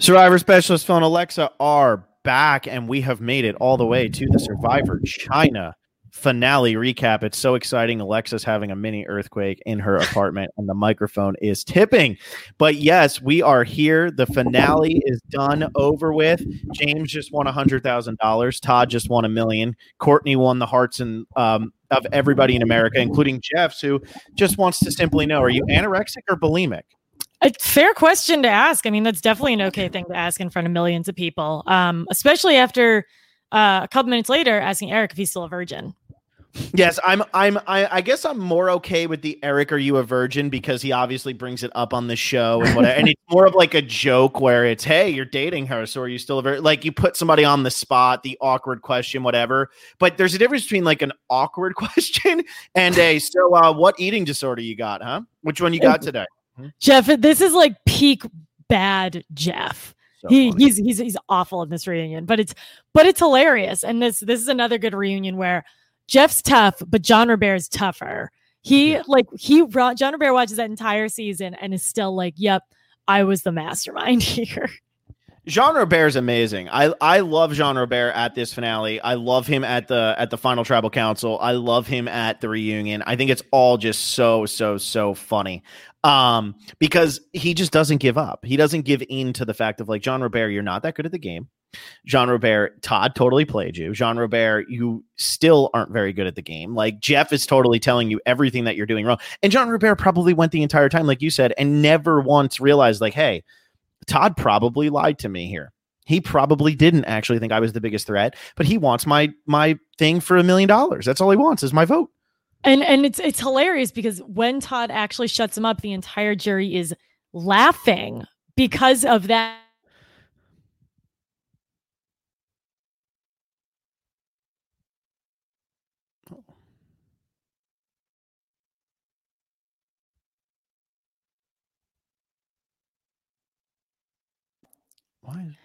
Survivor Specialist and Alexa are back, and we have made it all the way to the Survivor China finale recap. It's so exciting. Alexa's having a mini earthquake in her apartment, and the microphone is tipping. But yes, we are here. The finale is done, over with. James just won a hundred thousand dollars. Todd just won a million. Courtney won the hearts and um, of everybody in America, including Jeffs, who just wants to simply know: Are you anorexic or bulimic? A fair question to ask. I mean, that's definitely an okay thing to ask in front of millions of people, um, especially after uh, a couple minutes later asking Eric if he's still a virgin. Yes, I'm. I'm. I, I, guess I'm more okay with the Eric. Are you a virgin? Because he obviously brings it up on the show and whatever. and it's more of like a joke where it's, hey, you're dating her, so are you still a virgin? Like you put somebody on the spot, the awkward question, whatever. But there's a difference between like an awkward question and a so. Uh, what eating disorder you got, huh? Which one you got today? Hmm? Jeff, this is like peak bad Jeff. So he, he's he's he's awful in this reunion, but it's but it's hilarious. And this this is another good reunion where Jeff's tough, but Jean Robert's tougher. He yeah. like he Jean Robert watches that entire season and is still like, "Yep, I was the mastermind here." Jean Robert is amazing. I I love Jean Robert at this finale. I love him at the at the final tribal council. I love him at the reunion. I think it's all just so so so funny. Um, because he just doesn't give up. He doesn't give in to the fact of like Jean Robert, you're not that good at the game. Jean Robert, Todd totally played you. Jean Robert, you still aren't very good at the game. Like Jeff is totally telling you everything that you're doing wrong. And Jean Robert probably went the entire time, like you said, and never once realized, like, hey, Todd probably lied to me here. He probably didn't actually think I was the biggest threat, but he wants my my thing for a million dollars. That's all he wants is my vote. And and it's it's hilarious because when Todd actually shuts him up, the entire jury is laughing because of that Why?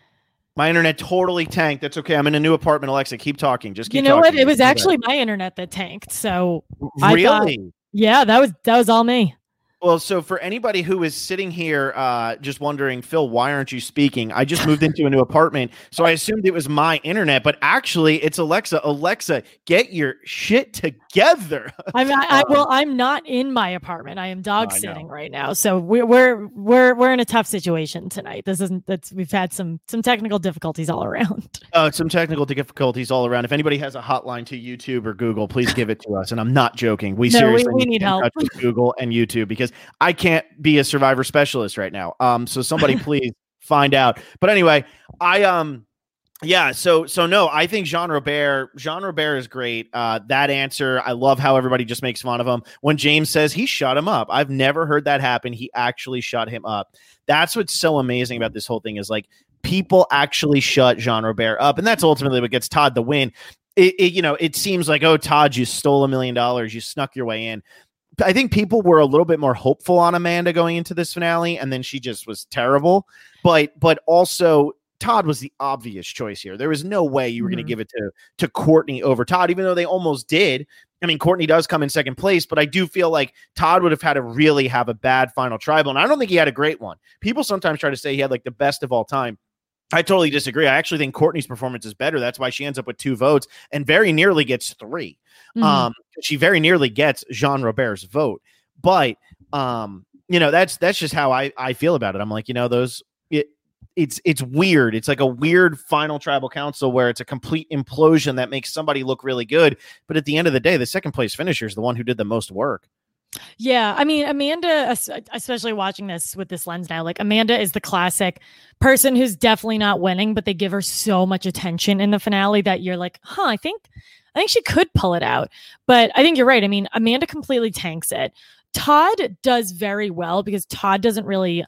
My internet totally tanked. That's okay. I'm in a new apartment, Alexa. Keep talking. Just keep You know talking. what? It was actually my internet that tanked. So really, thought, yeah, that was that was all me. Well, so for anybody who is sitting here uh, just wondering, Phil, why aren't you speaking? I just moved into a new apartment, so I assumed it was my internet, but actually, it's Alexa. Alexa, get your shit together. I'm, I, I, well, I'm not in my apartment. I am dog sitting right now, so we're we're we're we're in a tough situation tonight. This isn't that's we've had some some technical difficulties all around. Uh, some technical difficulties all around. If anybody has a hotline to YouTube or Google, please give it to us. And I'm not joking. We no, seriously we, we need help. Google and YouTube because I can't be a survivor specialist right now. Um, so somebody please find out. But anyway, I um yeah, so so no, I think Jean Robert, Jean Robert is great. Uh, that answer, I love how everybody just makes fun of him. When James says he shut him up, I've never heard that happen. He actually shut him up. That's what's so amazing about this whole thing is like people actually shut Jean Robert up, and that's ultimately what gets Todd the win. It, it, you know, it seems like, oh, Todd, you stole a million dollars, you snuck your way in. I think people were a little bit more hopeful on Amanda going into this finale, and then she just was terrible. But but also Todd was the obvious choice here. There was no way you were mm-hmm. going to give it to to Courtney over Todd, even though they almost did. I mean, Courtney does come in second place, but I do feel like Todd would have had to really have a bad final tribal, and I don't think he had a great one. People sometimes try to say he had like the best of all time. I totally disagree. I actually think Courtney's performance is better. That's why she ends up with two votes and very nearly gets 3 mm-hmm. Um, she very nearly gets Jean Robert's vote, but um, you know that's that's just how I I feel about it. I'm like, you know, those it it's it's weird. It's like a weird final tribal council where it's a complete implosion that makes somebody look really good, but at the end of the day, the second place finisher is the one who did the most work. Yeah, I mean Amanda, especially watching this with this lens now, like Amanda is the classic person who's definitely not winning, but they give her so much attention in the finale that you're like, huh, I think, I think she could pull it out. But I think you're right. I mean, Amanda completely tanks it. Todd does very well because Todd doesn't really,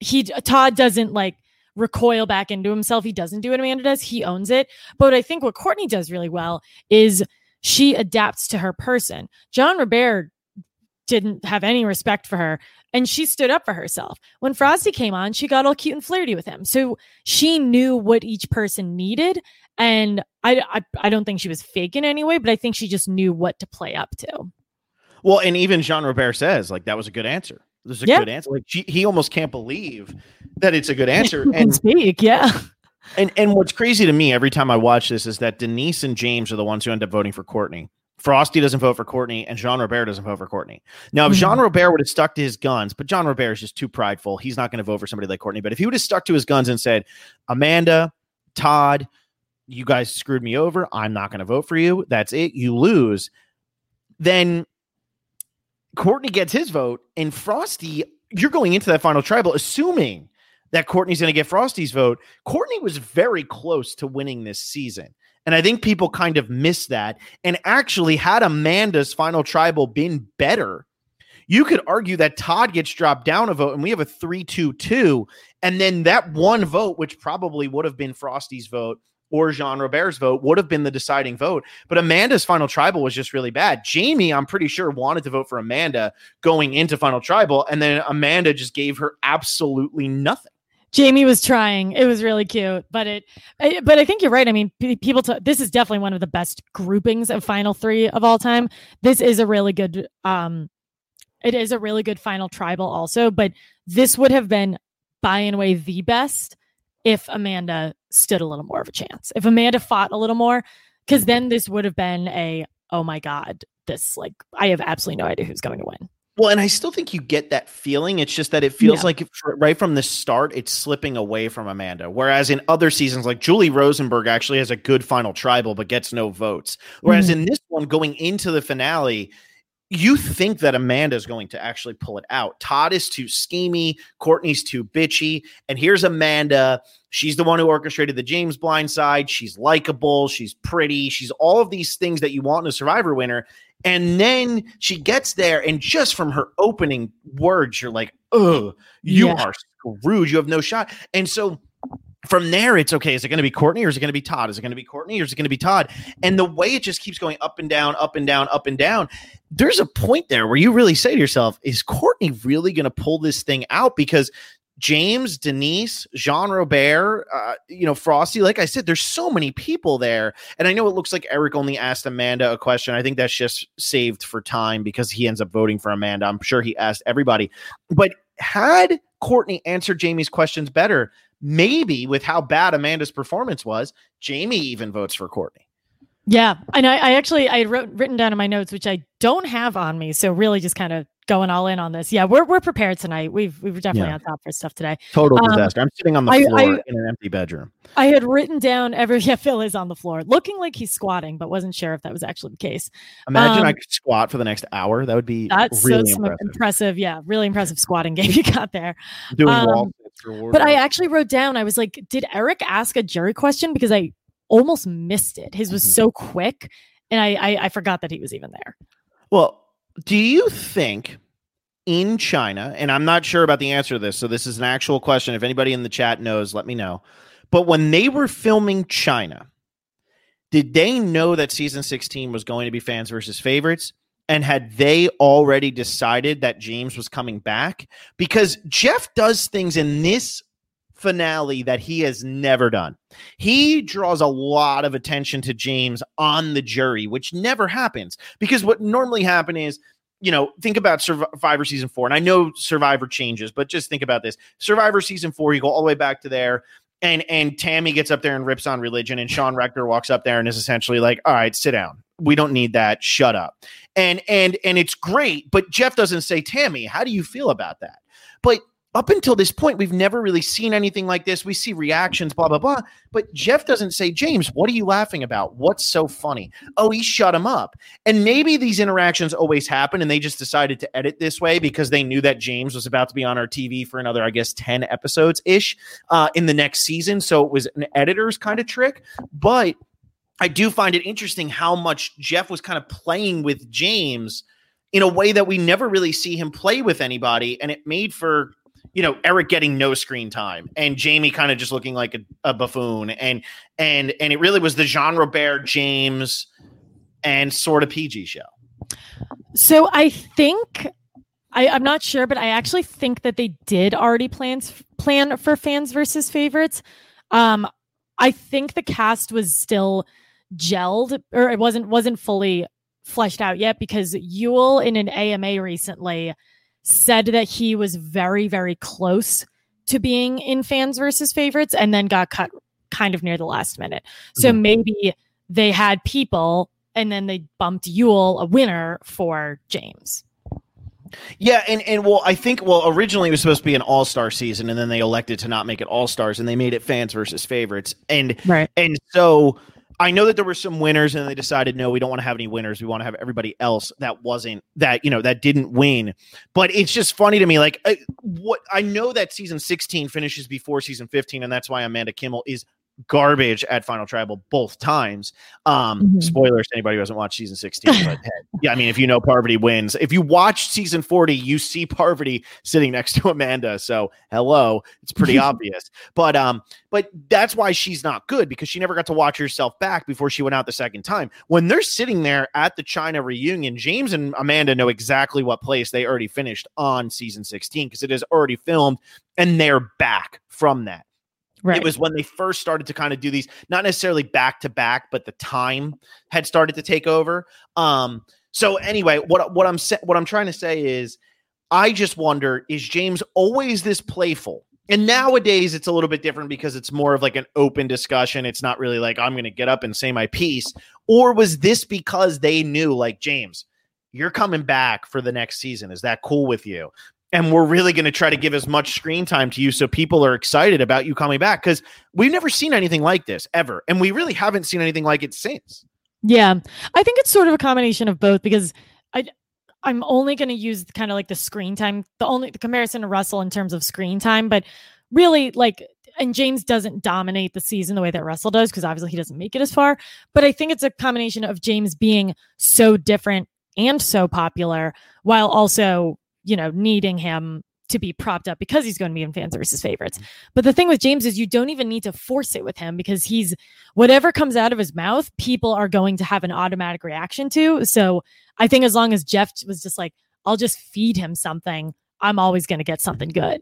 he Todd doesn't like recoil back into himself. He doesn't do what Amanda does. He owns it. But I think what Courtney does really well is she adapts to her person. Jean Robert didn't have any respect for her and she stood up for herself. When Frosty came on, she got all cute and flirty with him. So she knew what each person needed and I, I I don't think she was fake in any way, but I think she just knew what to play up to. Well, and even Jean Robert says like that was a good answer. This is a yeah. good answer. Like she, he almost can't believe that it's a good answer. and And speak, yeah. and and what's crazy to me every time I watch this is that Denise and James are the ones who end up voting for Courtney. Frosty doesn't vote for Courtney, and Jean Robert doesn't vote for Courtney. Now, if Mhm. Jean Robert would have stuck to his guns, but Jean Robert is just too prideful, he's not going to vote for somebody like Courtney. But if he would have stuck to his guns and said, Amanda, Todd, you guys screwed me over, I'm not going to vote for you. That's it. You lose. Then Courtney gets his vote, and Frosty, you're going into that final tribal assuming that Courtney's going to get Frosty's vote. Courtney was very close to winning this season. And I think people kind of miss that. And actually, had Amanda's final tribal been better, you could argue that Todd gets dropped down a vote and we have a 3 2 2. And then that one vote, which probably would have been Frosty's vote or Jean Robert's vote, would have been the deciding vote. But Amanda's final tribal was just really bad. Jamie, I'm pretty sure, wanted to vote for Amanda going into final tribal. And then Amanda just gave her absolutely nothing. Jamie was trying. It was really cute, but it, but I think you're right. I mean, people. T- this is definitely one of the best groupings of final three of all time. This is a really good. Um, it is a really good final tribal also, but this would have been by and away the best if Amanda stood a little more of a chance. If Amanda fought a little more, because then this would have been a oh my god, this like I have absolutely no idea who's going to win. Well, and I still think you get that feeling. It's just that it feels Yeah. like right from the start, it's slipping away from Amanda. Whereas in other seasons, like Julie Rosenberg actually has a good final tribal, but gets no votes. Whereas Mhm. in this one, going into the finale, you think that Amanda's going to actually pull it out. Todd is too schemy, Courtney's too bitchy, and here's Amanda. She's the one who orchestrated the James blind side. She's likable, she's pretty, she's all of these things that you want in a survivor winner. And then she gets there, and just from her opening words, you're like, "Ugh, you Yeah. are screwed. You have no shot." And so from there, it's okay. Is it going to be Courtney or is it going to be Todd? Is it going to be Courtney or is it going to be Todd? And the way it just keeps going up and down, up and down, up and down, there's a point there where you really say to yourself, is Courtney really going to pull this thing out? Because James, Denise, Jean Robert, uh, you know, Frosty, like I said, there's so many people there. And I know it looks like Eric only asked Amanda a question. I think that's just saved for time because he ends up voting for Amanda. I'm sure he asked everybody. But had Courtney answered Jamie's questions better, maybe with how bad Amanda's performance was, Jamie even votes for Courtney. Yeah, and I, I actually I wrote written down in my notes, which I don't have on me. So really, just kind of going all in on this. Yeah, we're we're prepared tonight. We've we were definitely Yeah. on top for stuff today. Total Um, disaster. I'm sitting on the floor I- in an empty bedroom. I had written down every yeah Phil is on the floor, looking like he's squatting, but wasn't sure if that was actually the case. Imagine I Um, could squat for the next hour. That would be That's really so impressive. impressive. Yeah, really impressive squatting game you got there. Doing um, wall But I actually wrote down. I was like, did Eric ask a jury question because I almost missed it. His was Mhm. so quick, and I, I I forgot that he was even there. Well, do you think in China, and I'm not sure about the answer to this, so this is an actual question. If anybody in the chat knows, let me know. But when they were filming China, did they know that season 16 was going to be fans versus favorites? And had they already decided that James was coming back? Because Jeff does things in this finale that he has never done. He draws a lot of attention to James on the jury, which never happens. Because what normally happen is, you know, think about Survivor season four, and I know Survivor changes, but just think about this: Survivor season four, you go all the way back to there, and and Tammy gets up there and rips on religion, and Sean Rector walks up there and is essentially like, "All right, sit down. We don't need that. Shut up." And and and it's great, but Jeff doesn't say, "Tammy, how do you feel about that?" But up until this point, we've never really seen anything like this. We see reactions, blah, blah, blah. But Jeff doesn't say, James, what are you laughing about? What's so funny? Oh, he shut him up. And maybe these interactions always happen and they just decided to edit this way because they knew that James was about to be on our TV for another, I guess, 10 episodes ish uh, in the next season. So it was an editor's kind of trick. But I do find it interesting how much Jeff was kind of playing with James in a way that we never really see him play with anybody. And it made for you know Eric getting no screen time and Jamie kind of just looking like a, a buffoon and and and it really was the Jean Robert James and sort of PG show. So I think I, I'm not sure, but I actually think that they did already plans plan for fans versus favorites. Um, I think the cast was still gelled, or it wasn't wasn't fully fleshed out yet because Yul in an AMA recently said that he was very very close to being in fans versus favorites and then got cut kind of near the last minute. So mm-hmm. maybe they had people and then they bumped Yul a winner for James. Yeah, and and well, I think well originally it was supposed to be an All Star season, and then they elected to not make it All Stars, and they made it fans versus favorites, and right, and so I know that there were some winners, and they decided no, we don't want to have any winners. We want to have everybody else that wasn't that you know that didn't win. But it's just funny to me, like uh, what I know that season sixteen finishes before season fifteen, and that's why Amanda Kimmel is garbage at Final Tribal both times. Um, mm-hmm. Spoilers to anybody who hasn't watched season 16. But yeah, I mean, if you know Parvati wins, if you watch season 40, you see Parvati sitting next to Amanda. So hello, it's pretty obvious. But um, but that's why she's not good because she never got to watch herself back before she went out the second time. When they're sitting there at the China reunion, James and Amanda know exactly what place they already finished on season 16 because it is already filmed and they're back from that. Right. It was when they first started to kind of do these, not necessarily back to back, but the time had started to take over. Um, so anyway, what what I'm sa- what I'm trying to say is, I just wonder: is James always this playful? And nowadays, it's a little bit different because it's more of like an open discussion. It's not really like I'm going to get up and say my piece. Or was this because they knew, like James, you're coming back for the next season? Is that cool with you? And we're really going to try to give as much screen time to you so people are excited about you coming back because we've never seen anything like this ever and we really haven't seen anything like it since yeah i think it's sort of a combination of both because i i'm only going to use kind of like the screen time the only the comparison to russell in terms of screen time but really like and James doesn't dominate the season the way that Russell does because obviously he doesn't make it as far. But I think it's a combination of James being so different and so popular while also you know, needing him to be propped up because he's going to be in fans versus favorites. Mm-hmm. But the thing with James is you don't even need to force it with him because he's whatever comes out of his mouth, people are going to have an automatic reaction to. So I think as long as Jeff was just like, I'll just feed him something, I'm always going to get something good.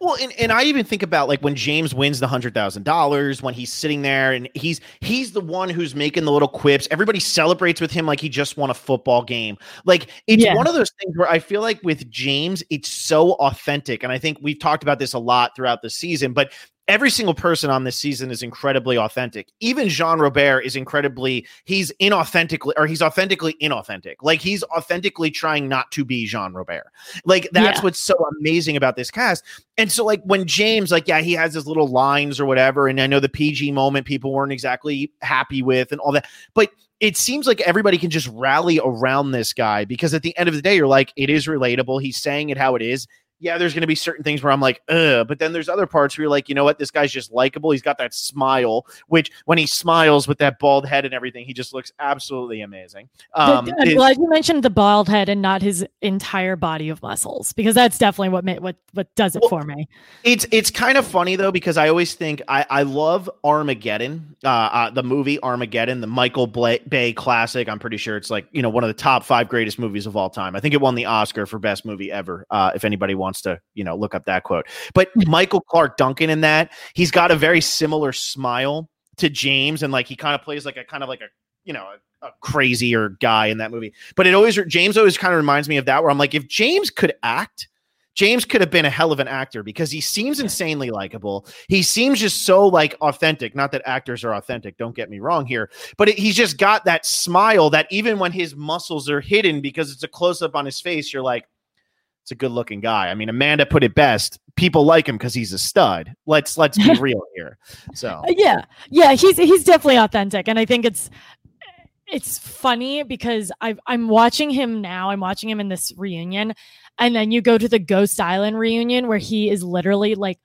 Well, and, and I even think about like when James wins the hundred thousand dollars, when he's sitting there and he's he's the one who's making the little quips. Everybody celebrates with him like he just won a football game. Like it's yeah. one of those things where I feel like with James, it's so authentic. And I think we've talked about this a lot throughout the season, but every single person on this season is incredibly authentic. Even Jean Robert is incredibly he's inauthentically or he's authentically inauthentic. Like he's authentically trying not to be Jean Robert. Like that's yeah. what's so amazing about this cast. And so like when James like yeah, he has his little lines or whatever and I know the PG moment people weren't exactly happy with and all that. But it seems like everybody can just rally around this guy because at the end of the day, you're like, it is relatable. He's saying it how it is yeah, there's going to be certain things where I'm like, ugh. But then there's other parts where you're like, you know what? This guy's just likable. He's got that smile, which when he smiles with that bald head and everything, he just looks absolutely amazing. Um, I'm glad you mentioned the bald head and not his entire body of muscles because that's definitely what ma- what what does it well, for me. It's it's kind of funny though because I always think I I love Armageddon, uh, uh the movie Armageddon, the Michael Bay classic. I'm pretty sure it's like you know one of the top five greatest movies of all time. I think it won the Oscar for best movie ever. Uh, if anybody wants wants to, you know, look up that quote. But hmm. Michael Clark Duncan in that, he's got a very similar smile to James, and like he kind of plays like a kind of like a, you know, a, a crazier guy in that movie. But it always James always kind of reminds me of that, where I'm like, if James could act. James could have been a hell of an actor because he seems insanely likable. He seems just so like authentic. Not that actors are authentic, don't get me wrong here, but it, he's just got that smile that even when his muscles are hidden because it's a close up on his face, you're like, it's a good looking guy. I mean, Amanda put it best. People like him because he's a stud. Let's let's be real here. So uh, yeah, yeah, he's he's definitely authentic, and I think it's it's funny because i I'm watching him now. I'm watching him in this reunion, and then you go to the Ghost Island reunion where he is literally like,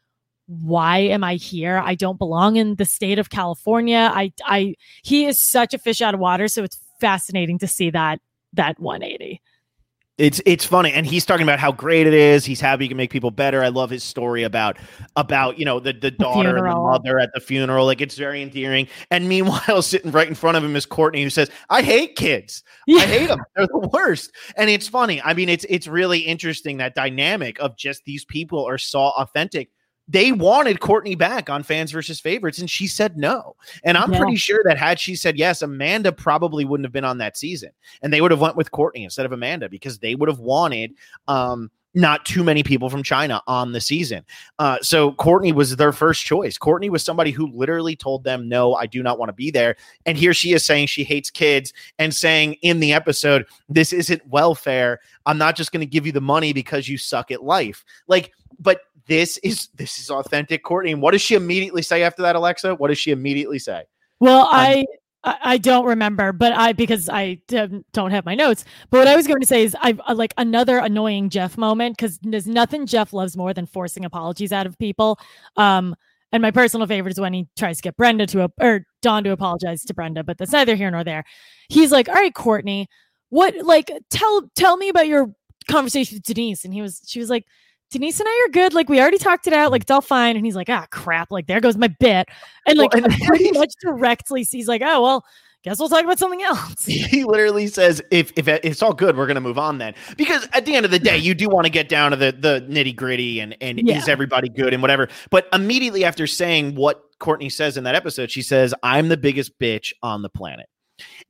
"Why am I here? I don't belong in the state of California." I I he is such a fish out of water, so it's fascinating to see that that 180. It's it's funny, and he's talking about how great it is. He's happy he can make people better. I love his story about about you know the the daughter and the mother at the funeral. Like it's very endearing. And meanwhile, sitting right in front of him is Courtney, who says, "I hate kids. Yeah. I hate them. They're the worst." And it's funny. I mean, it's it's really interesting that dynamic of just these people are so authentic they wanted Courtney back on fans versus favorites, and she said no. And I'm yeah. pretty sure that had she said yes, Amanda probably wouldn't have been on that season, and they would have went with Courtney instead of Amanda because they would have wanted, um, not too many people from China on the season. Uh, so Courtney was their first choice. Courtney was somebody who literally told them, No, I do not want to be there. And here she is saying she hates kids and saying in the episode, This isn't welfare. I'm not just going to give you the money because you suck at life. Like, but this is this is authentic Courtney. And what does she immediately say after that, Alexa? What does she immediately say? Well, I I, don't remember, but I because I don't have my notes. But what I was going to say is I uh, like another annoying Jeff moment because there's nothing Jeff loves more than forcing apologies out of people. Um, and my personal favorite is when he tries to get Brenda to a, or Don to apologize to Brenda, but that's neither here nor there. He's like, "All right, Courtney, what like tell tell me about your conversation with Denise?" And he was she was like, Denise and I are good. Like we already talked it out. Like it's all fine. And he's like, ah, crap. Like there goes my bit. And like well, and pretty much directly, he's like, oh well, guess we'll talk about something else. He literally says, if if it's all good, we're gonna move on then. Because at the end of the day, you do want to get down to the the nitty gritty and and yeah. is everybody good and whatever. But immediately after saying what Courtney says in that episode, she says, I'm the biggest bitch on the planet.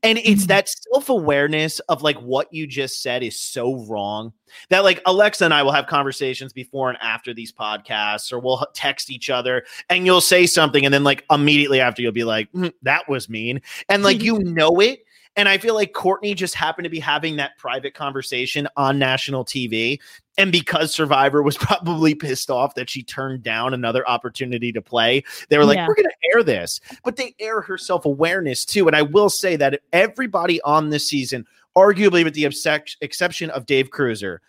And it's mm-hmm. that self awareness of like what you just said is so wrong that like Alexa and I will have conversations before and after these podcasts, or we'll text each other and you'll say something. And then like immediately after, you'll be like, mm, that was mean. And like you know it. And I feel like Courtney just happened to be having that private conversation on national TV. And because Survivor was probably pissed off that she turned down another opportunity to play, they were like, yeah. we're going to air this. But they air her self awareness too. And I will say that everybody on this season, arguably with the exception of Dave Cruser,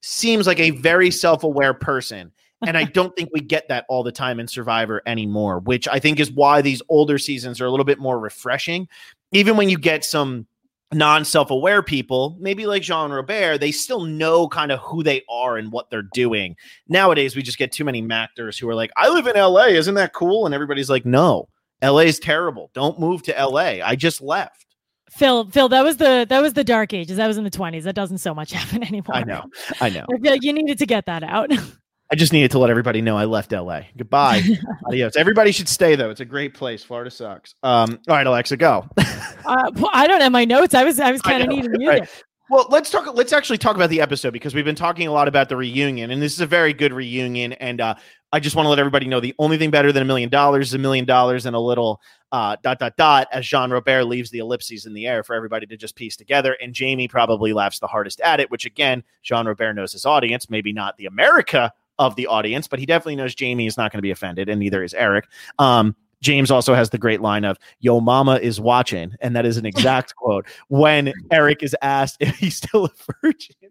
seems like a very self aware person. and I don't think we get that all the time in Survivor anymore, which I think is why these older seasons are a little bit more refreshing even when you get some non self aware people, maybe like Jean Robert, they still know kind of who they are and what they're doing. Nowadays, we just get too many actors who are like, I live in LA. Isn't that cool? And everybody's like, no, LA is terrible. Don't move to LA. I just left. Phil, Phil, that was the that was the dark ages. That was in the twenties. That doesn't so much happen anymore. I know, I know. I feel like you needed to get that out. I just needed to let everybody know I left LA. Goodbye. Adios. Everybody should stay though. It's a great place. Florida sucks. Um, all right, Alexa, go. uh, well, I don't have my notes. I was I was kind of needing you. Right. Well, let's talk. Let's actually talk about the episode because we've been talking a lot about the reunion, and this is a very good reunion. And uh, I just want to let everybody know the only thing better than a million dollars is a million dollars and a little uh, dot dot dot as Jean Robert leaves the ellipses in the air for everybody to just piece together. And Jamie probably laughs the hardest at it, which again, Jean Robert knows his audience, maybe not the America of the audience, but he definitely knows Jamie is not going to be offended, and neither is Eric. Um, James also has the great line of "Yo, mama is watching," and that is an exact quote when Eric is asked if he's still a virgin.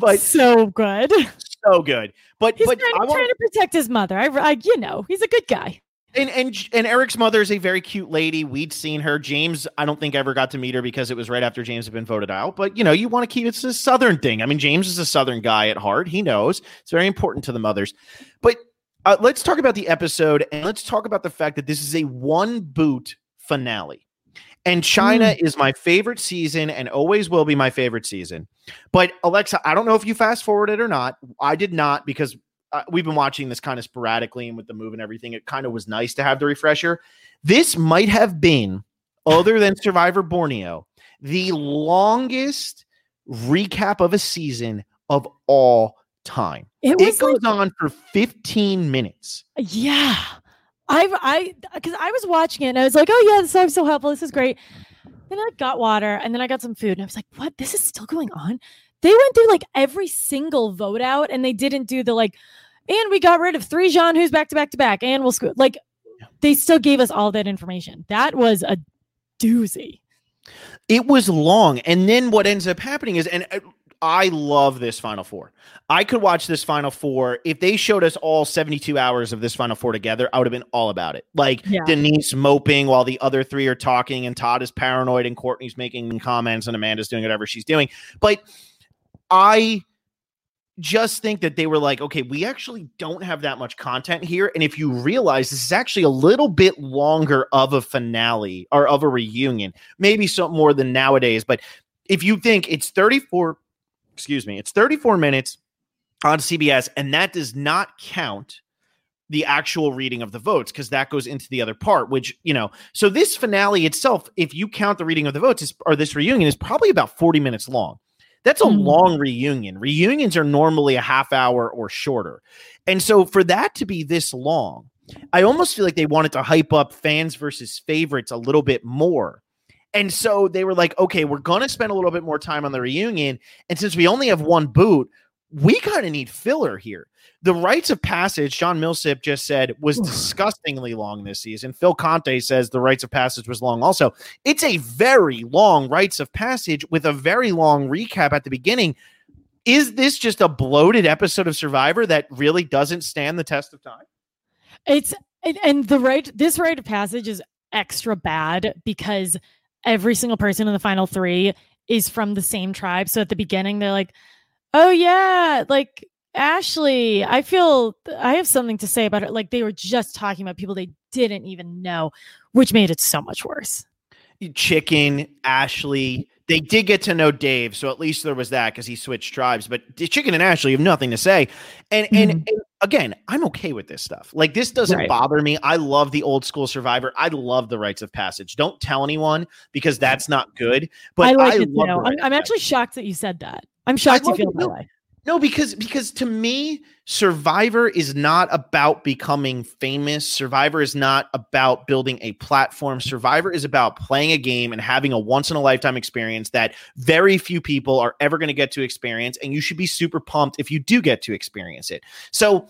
But so good, so good. But he's but trying, I want, trying to protect his mother. I, I, you know, he's a good guy. And and and Eric's mother is a very cute lady. We'd seen her. James, I don't think I ever got to meet her because it was right after James had been voted out. But you know, you want to keep it's a southern thing. I mean, James is a southern guy at heart. He knows it's very important to the mothers. But uh, let's talk about the episode and let's talk about the fact that this is a one boot finale. And China mm. is my favorite season and always will be my favorite season. But Alexa, I don't know if you fast forwarded or not. I did not because uh, we've been watching this kind of sporadically and with the move and everything. It kind of was nice to have the refresher. This might have been, other than Survivor Borneo, the longest recap of a season of all time. It, it goes like, on for 15 minutes. Yeah. I I because I was watching it and I was like, oh yeah, this is so helpful. This is great. Then I got water and then I got some food and I was like, what? This is still going on? They went through like every single vote out and they didn't do the like, and we got rid of three Jean who's back to back to back and we'll screw like they still gave us all that information. That was a doozy. It was long. And then what ends up happening is, and uh, I love this Final Four. I could watch this Final Four. If they showed us all 72 hours of this Final Four together, I would have been all about it. Like yeah. Denise moping while the other three are talking, and Todd is paranoid, and Courtney's making comments, and Amanda's doing whatever she's doing. But I just think that they were like, okay, we actually don't have that much content here. And if you realize this is actually a little bit longer of a finale or of a reunion, maybe something more than nowadays. But if you think it's 34, excuse me, it's 34 minutes on CBS, and that does not count the actual reading of the votes because that goes into the other part which you know so this finale itself if you count the reading of the votes is, or this reunion is probably about 40 minutes long That's a Mm. long reunion. Reunions are normally a half hour or shorter. And so for that to be this long, I almost feel like they wanted to hype up fans versus favorites a little bit more. And so they were like, okay, we're going to spend a little bit more time on the reunion. And since we only have one boot, we kind of need filler here. The rites of passage, John Millsip just said, was disgustingly long this season. Phil Conte says the rites of passage was long also. It's a very long rites of passage with a very long recap at the beginning. Is this just a bloated episode of Survivor that really doesn't stand the test of time? It's and, and the right this rite of passage is extra bad because every single person in the final three is from the same tribe. So at the beginning, they're like, "Oh yeah, like Ashley, I feel I have something to say about it." Like they were just talking about people they didn't even know, which made it so much worse. Chicken, Ashley. They did get to know Dave, so at least there was that because he switched tribes. But Chicken and Ashley have nothing to say. And, and Mhm. and again, I'm okay with this stuff. Like this doesn't Right. bother me. I love the old school Survivor. I love the rites of passage. Don't tell anyone because that's not good. But I like it love I'm, I'm actually shocked that you said that. I'm shocked you feel that too. way. No, because because to me, Survivor is not about becoming famous. Survivor is not about building a platform. Survivor is about playing a game and having a once in a lifetime experience that very few people are ever going to get to experience. And you should be super pumped if you do get to experience it. So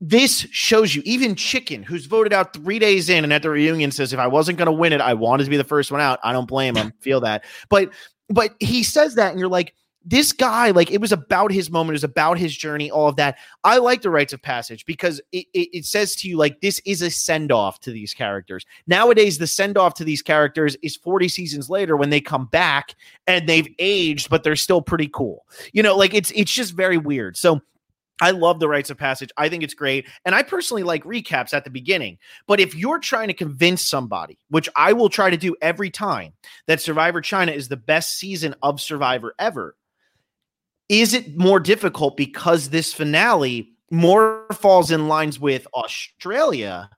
this shows you even Chicken, who's voted out three days in and at the reunion says, if I wasn't going to win it, I wanted to be the first one out. I don't blame him. Feel that. But but he says that, and you're like, this guy, like it was about his moment, it was about his journey, all of that. I like the rites of passage because it, it, it says to you, like, this is a send off to these characters. Nowadays, the send off to these characters is 40 seasons later when they come back and they've aged, but they're still pretty cool. You know, like it's it's just very weird. So I love the rites of passage. I think it's great. And I personally like recaps at the beginning. But if you're trying to convince somebody, which I will try to do every time, that Survivor China is the best season of Survivor ever, is it more difficult because this finale more falls in lines with Australia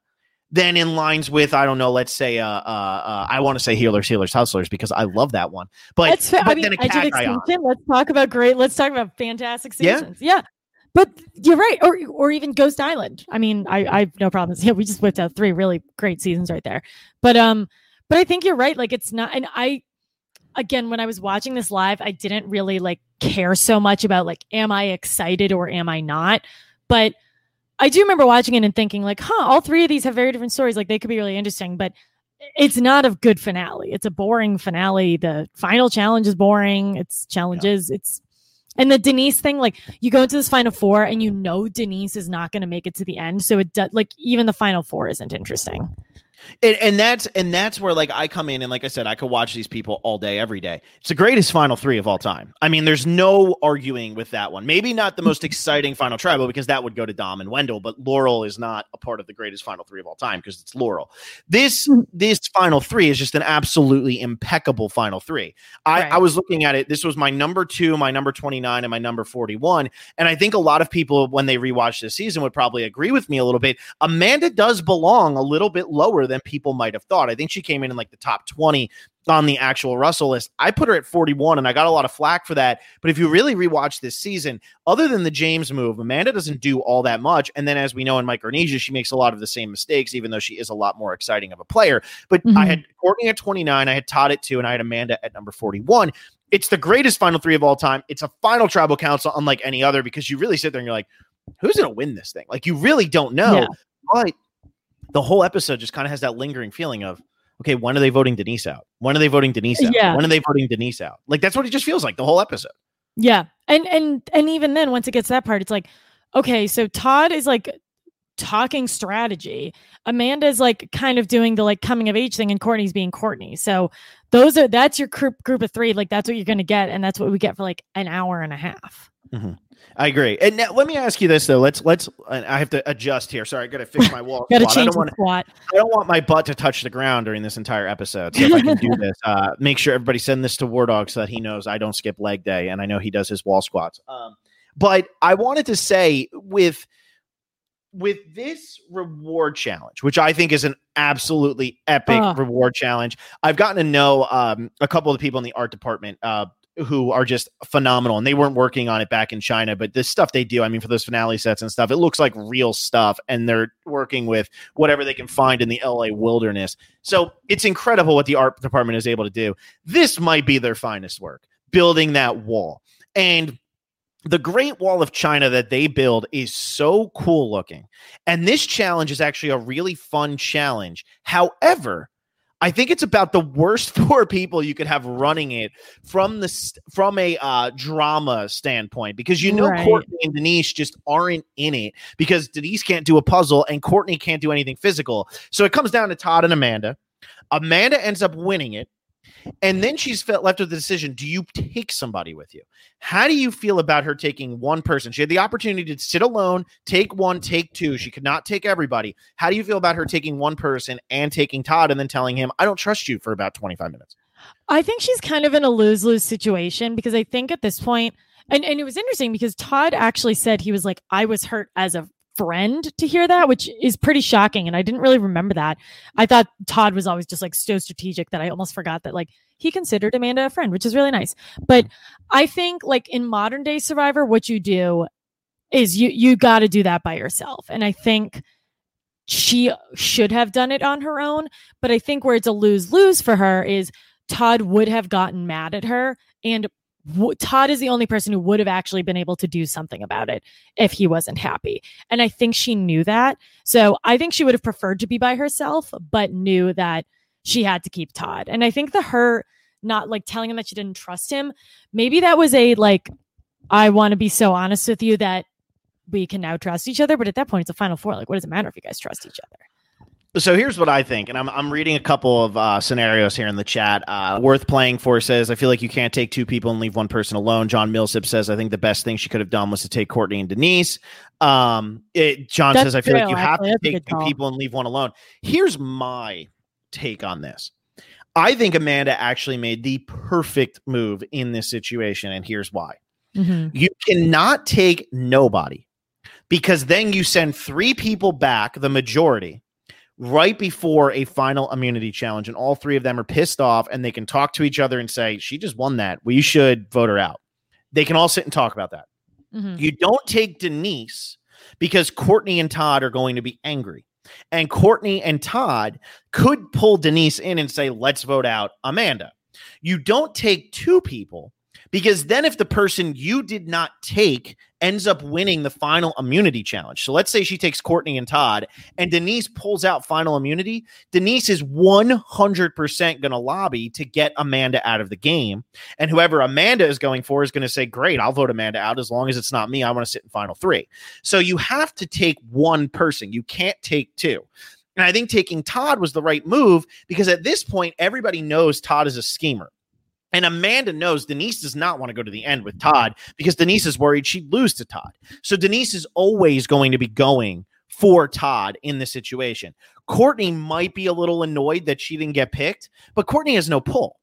than in lines with I don't know, let's say uh uh, uh I want to say healers, healers, hustlers because I love that one. But, That's fair. but I mean, then Cagayan. Let's talk about great. Let's talk about fantastic Yeah. seasons. Yeah. But you're right, or or even Ghost Island. I mean, I I have no problems. Yeah, we just whipped out three really great seasons right there. But um, but I think you're right. Like it's not, and I again when I was watching this live, I didn't really like care so much about like, am I excited or am I not? But I do remember watching it and thinking like, huh, all three of these have very different stories. Like they could be really interesting, but it's not a good finale. It's a boring finale. The final challenge is boring. It's challenges. It's and the Denise thing, like you go into this final four and you know Denise is not going to make it to the end. So it does like even the final four isn't interesting. And, and that's and that's where like I come in and like I said, I could watch these people all day, every day. It's the greatest final three of all time. I mean, there's no arguing with that one. Maybe not the most exciting final tribal because that would go to Dom and Wendell, but Laurel is not a part of the greatest final three of all time because it's Laurel. This hmm. this final three is just an absolutely impeccable final three. I, Right. I was looking at it. This was my number two, my number 29, and my number 41. And I think a lot of people, when they rewatch this season, would probably agree with me a little bit. Amanda does belong a little bit lower than people might have thought. I think she came in in like the top 20 on the actual Russell list. I put her at 41 and I got a lot of flack for that. But if you really rewatch this season, other than the James move, Amanda doesn't do all that much. And then as we know in Micronesia, she makes a lot of the same mistakes, even though she is a lot more exciting of a player. But I Mhm. had Courtney at 29, I had Todd at two, and I had Amanda at number 41. It's the greatest final three of all time. It's a final tribal council unlike any other because you really sit there and you're like, who's going to win this thing? Like you really don't know. Yeah. But the whole episode just kind of has that lingering feeling of, okay, when are they voting Denise out? When are they voting Denise out? Yeah. When are they voting Denise out? Like that's what it just feels like the whole episode. Yeah. And and and even then once it gets to that part it's like okay, so Todd is like talking strategy. Amanda's like kind of doing the like coming of age thing and Courtney's being Courtney. So those are that's your group group of 3 like that's what you're going to get and that's what we get for like an hour and a half. I agree. And now let me ask you this though. Let's let's. I have to adjust here. Sorry, I got to fix my wall. Got to squat. I change don't the want. squat. I don't want my butt to touch the ground during this entire episode. So if I can do this, uh, make sure everybody send this to War Dog so that he knows I don't skip leg day, and I know he does his wall squats. Um, but I wanted to say with with this reward challenge, which I think is an absolutely epic Ugh. reward challenge. I've gotten to know um, a couple of the people in the art department. Uh, who are just phenomenal. And they weren't working on it back in China, but this stuff they do, I mean, for those finale sets and stuff, it looks like real stuff. And they're working with whatever they can find in the LA wilderness. So it's incredible what the art department is able to do. This might be their finest work, building that wall. And the Great Wall of China that they build is so cool looking. And this challenge is actually a really fun challenge. However, I think it's about the worst four people you could have running it from the from a uh, drama standpoint because you know right. Courtney and Denise just aren't in it because Denise can't do a puzzle and Courtney can't do anything physical. So it comes down to Todd and Amanda. Amanda ends up winning it. And then she's left with the decision do you take somebody with you? How do you feel about her taking one person? She had the opportunity to sit alone, take one, take two. She could not take everybody. How do you feel about her taking one person and taking Todd and then telling him, I don't trust you for about 25 minutes? I think she's kind of in a lose lose situation because I think at this point, and, and it was interesting because Todd actually said he was like, I was hurt as a friend to hear that, which is pretty shocking. And I didn't really remember that. I thought Todd was always just like so strategic that I almost forgot that like he considered Amanda a friend, which is really nice. But I think like in modern day Survivor, what you do is you you got to do that by yourself. And I think she should have done it on her own. But I think where it's a lose lose for her is Todd would have gotten mad at her and Todd is the only person who would have actually been able to do something about it if he wasn't happy. And I think she knew that. So I think she would have preferred to be by herself, but knew that she had to keep Todd. And I think the her not like telling him that she didn't trust him, maybe that was a like, I want to be so honest with you that we can now trust each other. But at that point, it's a final four. Like, what does it matter if you guys trust each other? So here's what I think, and I'm I'm reading a couple of uh, scenarios here in the chat. Uh, worth playing for says I feel like you can't take two people and leave one person alone. John Millsip says I think the best thing she could have done was to take Courtney and Denise. Um, it, John That's says I feel true, like you have to take two people and leave one alone. Here's my take on this. I think Amanda actually made the perfect move in this situation, and here's why. Mm-hmm. You cannot take nobody because then you send three people back, the majority right before a final immunity challenge, and all three of them are pissed off, and they can talk to each other and say, "She just won that. We should vote her out." They can all sit and talk about that. Mm-hmm. You don't take Denise because Courtney and Todd are going to be angry. And Courtney and Todd could pull Denise in and say, let's vote out Amanda. You don't take two people because then, if the person you did not take ends up winning the final immunity challenge, so let's say she takes Courtney and Todd, and Denise pulls out final immunity, Denise is 100% going to lobby to get Amanda out of the game. And whoever Amanda is going for is going to say, Great, I'll vote Amanda out as long as it's not me. I want to sit in final three. So you have to take one person, you can't take two. And I think taking Todd was the right move because at this point, everybody knows Todd is a schemer. And Amanda knows Denise does not want to go to the end with Todd because Denise is worried she'd lose to Todd. So Denise is always going to be going for Todd in this situation. Courtney might be a little annoyed that she didn't get picked, but Courtney has no pull.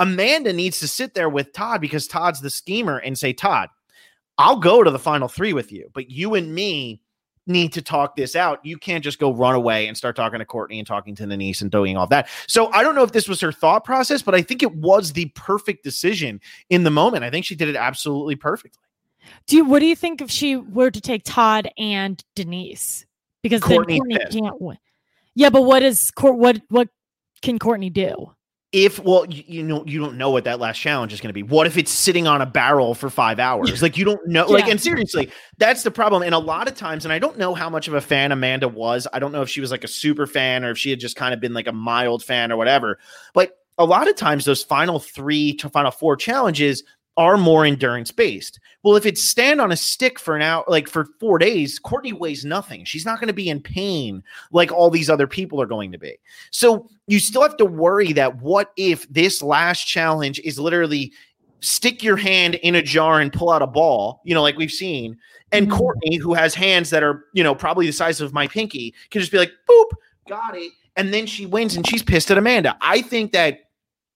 Amanda needs to sit there with Todd because Todd's the schemer and say, Todd, I'll go to the final three with you, but you and me need to talk this out. You can't just go run away and start talking to Courtney and talking to Denise and doing all that. So I don't know if this was her thought process, but I think it was the perfect decision in the moment. I think she did it absolutely perfectly. Do you, what do you think if she were to take Todd and Denise? Because Courtney, Courtney can't win. Yeah, but what is court? what what can Courtney do? If well you, you, know you don't know what that last challenge is going to be. What if it's sitting on a barrel for five hours? Like you don't know yeah. like and seriously that's the problem. And a lot of times and i don't know how much of a fan amanda was i don't know if she was like a super fan or if she had just kind of been like a mild fan or whatever but a lot of times those final three to final four challenges are more endurance based. Well, if it's stand on a stick for an hour, like for four days, Courtney weighs nothing. She's not going to be in pain like all these other people are going to be. So you still have to worry that what if this last challenge is literally stick your hand in a jar and pull out a ball, you know, like we've seen. And mm-hmm. Courtney, who has hands that are, you know, probably the size of my pinky, can just be like, boop, got it. And then she wins and she's pissed at Amanda. I think that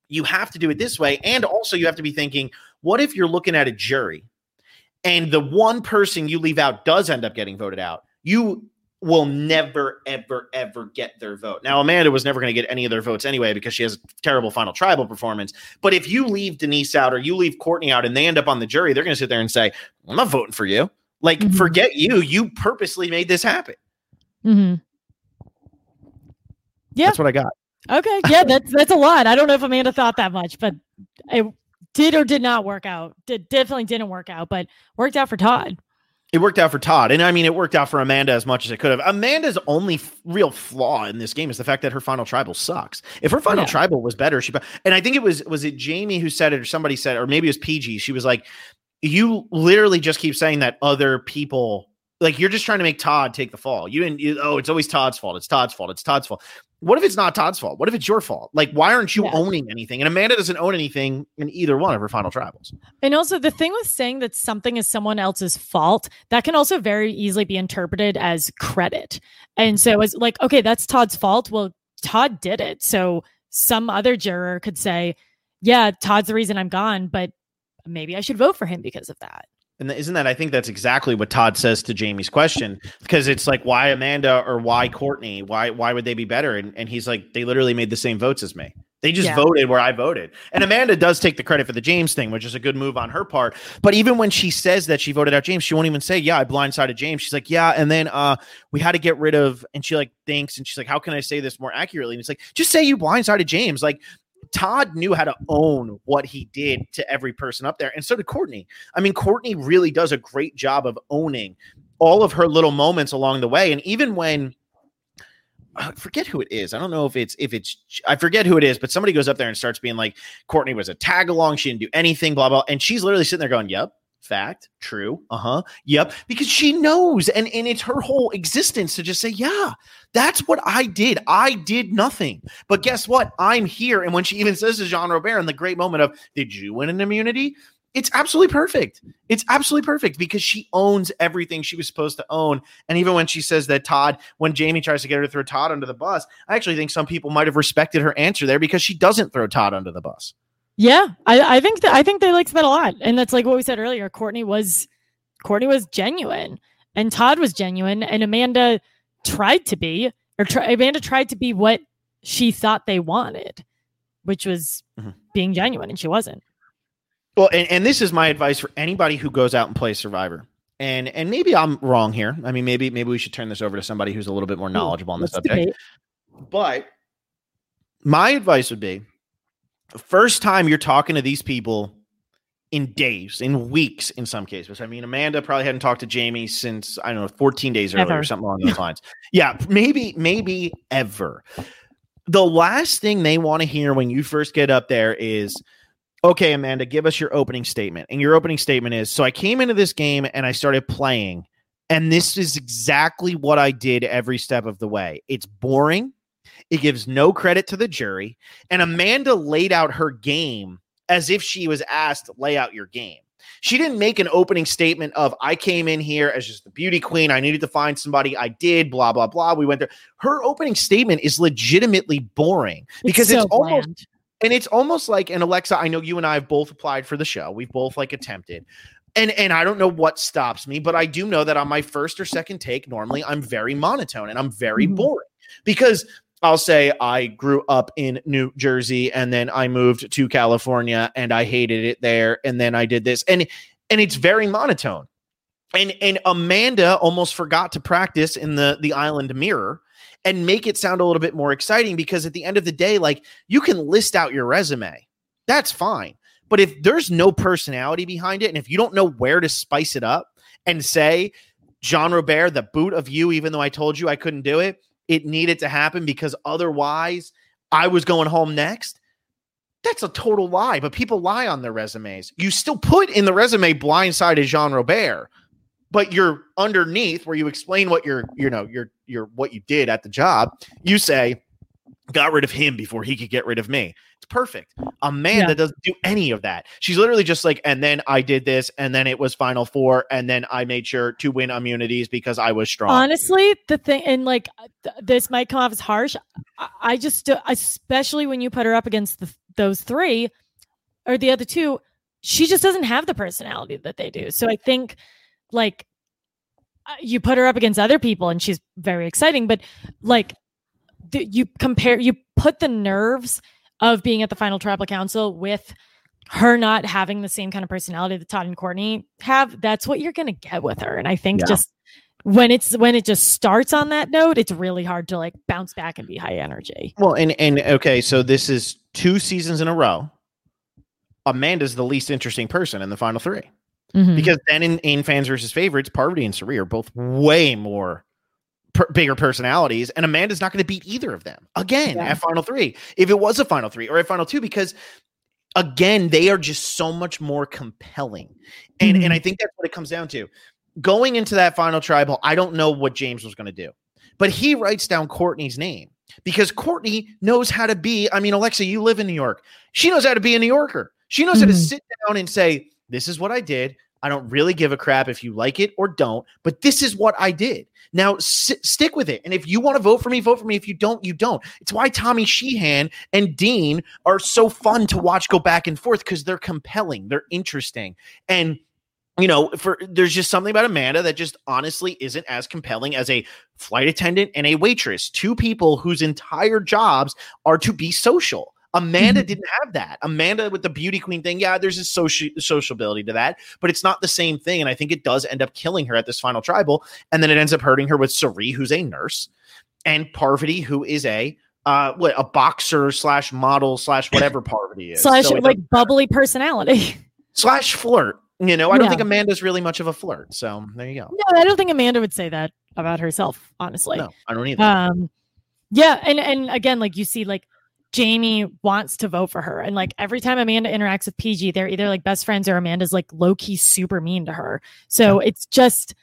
you have to do it this way. And also, you have to be thinking, what if you're looking at a jury and the one person you leave out does end up getting voted out? You will never, ever, ever get their vote. Now, Amanda was never going to get any of their votes anyway because she has a terrible final tribal performance. But if you leave Denise out or you leave Courtney out and they end up on the jury, they're going to sit there and say, I'm not voting for you. Like, mm-hmm. forget you. You purposely made this happen. Mm-hmm. Yeah. That's what I got. Okay. Yeah, that's that's a lot. I don't know if Amanda thought that much, but it did or did not work out. Did definitely didn't work out, but worked out for Todd. It worked out for Todd. And I mean, it worked out for Amanda as much as it could have. Amanda's only f- real flaw in this game is the fact that her final tribal sucks. If her final yeah. tribal was better, she, and I think it was, was it Jaime who said it or somebody said, or maybe it was PG. She was like, you literally just keep saying that other people like you're just trying to make Todd take the fall. You didn't. You, oh, it's always Todd's fault. It's Todd's fault. It's Todd's fault. What if it's not Todd's fault? What if it's your fault? Like, why aren't you yeah. owning anything? And Amanda doesn't own anything in either one of her final tribals. And also, the thing with saying that something is someone else's fault, that can also very easily be interpreted as credit. And so, it's like, okay, that's Todd's fault. Well, Todd did it. So, some other juror could say, yeah, Todd's the reason I'm gone, but maybe I should vote for him because of that. And isn't that I think that's exactly what Todd says to Jaime's question because it's like why Amanda or why Courtney why why would they be better and and he's like they literally made the same votes as me. They just yeah. voted where I voted. And Amanda does take the credit for the James thing, which is a good move on her part. But even when she says that she voted out James, she won't even say, "Yeah, I blindsided James." She's like, "Yeah," and then uh we had to get rid of and she like thinks and she's like, "How can I say this more accurately?" And it's like, "Just say you blindsided James." Like Todd knew how to own what he did to every person up there, and so did Courtney. I mean, Courtney really does a great job of owning all of her little moments along the way, and even when uh, I forget who it is. I don't know if it's if it's I forget who it is, but somebody goes up there and starts being like, Courtney was a tag along, she didn't do anything, blah blah, and she's literally sitting there going, "Yep, fact, true, uh huh, yep," because she knows, and and it's her whole existence to just say, "Yeah, that's what I did. I did nothing. But guess what? I'm here. And when she even says to Jean Robert in the great moment of, Did you win an immunity? It's absolutely perfect. It's absolutely perfect because she owns everything she was supposed to own. And even when she says that Todd, when Jaime tries to get her to throw Todd under the bus, I actually think some people might have respected her answer there because she doesn't throw Todd under the bus. Yeah, I, I think that I think they liked that a lot, and that's like what we said earlier. Courtney was Courtney was genuine, and Todd was genuine, and Amanda tried to be, or try, Amanda tried to be what she thought they wanted, which was mm-hmm. being genuine, and she wasn't. Well, and, and this is my advice for anybody who goes out and plays Survivor. And and maybe I'm wrong here. I mean, maybe maybe we should turn this over to somebody who's a little bit more knowledgeable on the subject. Debate. But my advice would be first time you're talking to these people in days, in weeks, in some cases. I mean, Amanda probably hadn't talked to Jaime since I don't know, 14 days earlier or something along those lines. Yeah, maybe, maybe ever. The last thing they want to hear when you first get up there is, okay, Amanda, give us your opening statement. And your opening statement is, so I came into this game and I started playing, and this is exactly what I did every step of the way. It's boring. It gives no credit to the jury. And Amanda laid out her game as if she was asked lay out your game. She didn't make an opening statement of I came in here as just the beauty queen. I needed to find somebody. I did. Blah blah blah. We went there. Her opening statement is legitimately boring because it's, so it's almost and it's almost like and Alexa. I know you and I have both applied for the show. We've both like attempted. And, and I don't know what stops me, but I do know that on my first or second take, normally I'm very monotone and I'm very mm-hmm. boring because I'll say I grew up in New Jersey and then I moved to California and I hated it there and then I did this and and it's very monotone. And and Amanda almost forgot to practice in the the island mirror and make it sound a little bit more exciting because at the end of the day like you can list out your resume. That's fine. But if there's no personality behind it and if you don't know where to spice it up and say Jean Robert, the boot of you, even though I told you I couldn't do it, it needed to happen because otherwise I was going home next. That's a total lie, but people lie on their resumes. You still put in the resume blindsided Jean Robert, but you're underneath where you explain what you're, you know, your your what you did at the job. You say, got rid of him before he could get rid of me. Perfect. Amanda yeah. doesn't do any of that. She's literally just like, and then I did this, and then it was Final Four, and then I made sure to win immunities because I was strong. Honestly, the thing, and like th- this might come off as harsh. I, I just, especially when you put her up against the, those three or the other two, she just doesn't have the personality that they do. So I think, like, uh, you put her up against other people and she's very exciting, but like you compare, you put the nerves of being at the final tribal council with her not having the same kind of personality that Todd and Courtney have. That's what you're going to get with her. And I think Yeah. just when it's when it just starts on that note, it's really hard to like bounce back and be high energy. Well, and and okay, so this is two seasons in a row. Amanda's the least interesting person in the final three Mhm. because then in, in fans versus favorites, Parvati and Cirie are both way more per- bigger personalities, and Amanda's not going to beat either of them again Yeah. at final three. If it was a final three or a final two, because again, they are just so much more compelling, and and I think that's what it comes down to. Going into that final tribal, I don't know what James was going to do, but he writes down Courtney's name because Courtney knows how to be. I mean, Alexa, you live in New York. She knows how to be a New Yorker. She knows how to Mhm. sit down and say, This is what I did. I don't really give a crap if you like it or don't, but this is what I did. Now s- stick with it. And if you want to vote for me, vote for me. If you don't, you don't. It's why Tommy Sheehan and Dean are so fun to watch go back and forth because they're compelling, they're interesting. And you know, for there's just something about Amanda that just honestly isn't as compelling as a flight attendant and a waitress, two people whose entire jobs are to be social. Amanda Mhm. didn't have that. Amanda with the beauty queen thing, yeah, there's a social sociability to that, but it's not the same thing. And I think it does end up killing her at this final tribal, and then it ends up hurting her with Cirie, who's a nurse, and Parvati, who is a uh, what a boxer slash model slash whatever Parvati is slash So like bubbly personality. slash flirt. You know, I don't Yeah. think Amanda's really much of a flirt. So there you go. no, I don't think Amanda would say that about herself, honestly. No, I don't either. Um, yeah, and and again, like you see, like Jaime wants to vote for her, and like every time Amanda interacts with PG, they're either like best friends or Amanda's like low key super mean to her. So it's just,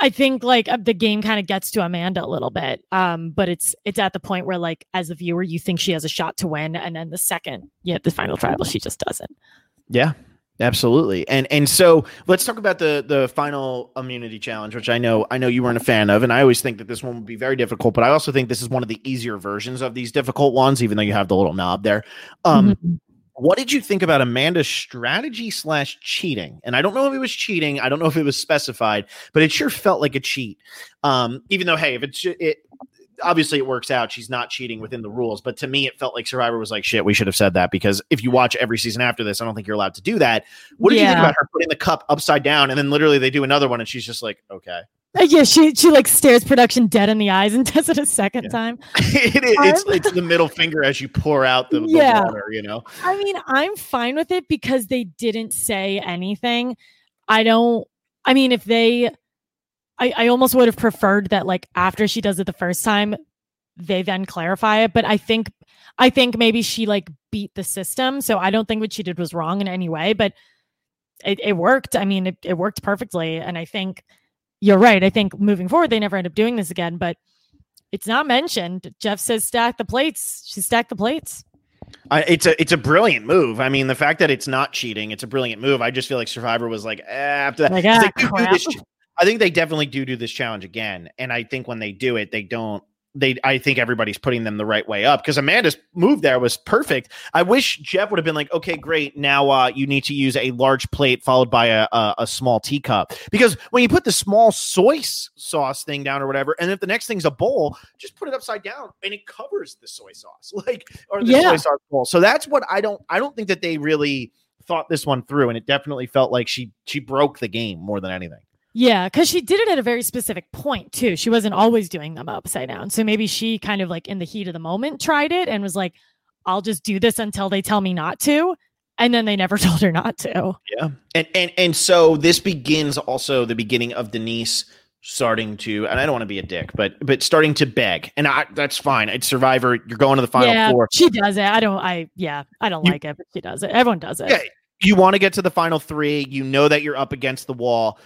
I think like uh, the game kind of gets to Amanda a little bit, um, but it's it's at the point where like as a viewer, you think she has a shot to win, and then the second, yeah, the final tribal, she just doesn't. Yeah, absolutely. And and so let's talk about the the final immunity challenge, which I know I know you weren't a fan of, and I always think that this one would be very difficult. But I also think this is one of the easier versions of these difficult ones, even though you have the little knob there. Um, Mhm. What did you think about Amanda's strategy slash cheating? And I don't know if it was cheating. I don't know if it was specified, but it sure felt like a cheat. Um, even though, hey, if it's it, obviously it works out, she's not cheating within the rules. But to me, it felt like Survivor was like, shit, we should have said that because if you watch every season after this, I don't think you're allowed to do that. What did you think about her putting the cup upside down and then literally they do another one and she's just like, okay, Yeah, she she like stares production dead in the eyes and does it a second Yeah. time. it, is- it's it's the middle finger as you pour out the, the Yeah. water, you know. I mean, I'm fine with it because they didn't say anything. I don't. I mean, if they, I I almost would have preferred that like after she does it the first time, they then clarify it. But I think I think maybe she like beat the system, so I don't think what she did was wrong in any way. But it, it worked. I mean, it, it worked perfectly, and I think you're right. I think moving forward, they never end up doing this again, but. It's not mentioned. Jeff says stack the plates. She stacked the plates. I, it's a it's a brilliant move. I mean, the fact that it's not cheating, it's a brilliant move. I just feel like Survivor was like eh, after that. Like, ah, they do do this I think they definitely do do this challenge again, and I think when they do it, they don't. They, I think everybody's putting them the right way up because Amanda's move there was perfect. I wish Jeff would have been like, okay, great. Now uh, you need to use a large plate followed by a, a, a small teacup because when you put the small soy sauce thing down or whatever, and if the next thing's a bowl, just put it upside down and it covers the soy sauce, like or the Yeah. soy sauce bowl. So that's what I don't. I don't think that they really thought this one through, and it definitely felt like she she broke the game more than anything. Yeah, because she did it at a very specific point too. She wasn't always doing them upside down. So maybe she kind of like in the heat of the moment tried it and was like, I'll just do this until they tell me not to. And then they never told her not to. Yeah. And and and so this begins also the beginning of Denise starting to and I don't want to be a dick, but but starting to beg. And I that's fine. It's Survivor. You're going to the final yeah, four. she does it. I don't, I, yeah, I don't You- like it, but she does it. Everyone does it. Yeah. You want to get to the final three. You know that you're up against the wall.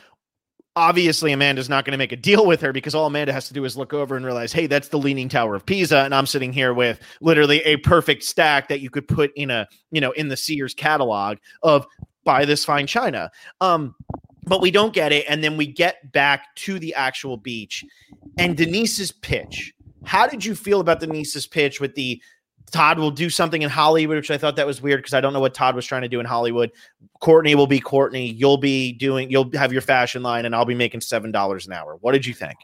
Obviously, Amanda's not going to make a deal with her because all Amanda has to do is look over and realize, hey, that's the Leaning Tower of Pisa, and I'm sitting here with literally a perfect stack that you could put in a, you know, in the Sears catalog of buy this fine china. Um, but we don't get it, and then we get back to the actual beach, and Denise's pitch. How did you feel about Denise's pitch with the Todd will do something in Hollywood, which I thought that was weird because I don't know what Todd was trying to do in Hollywood. Courtney will be Courtney. You'll be doing, you'll have your fashion line, and I'll be making seven dollars an hour. What did you think?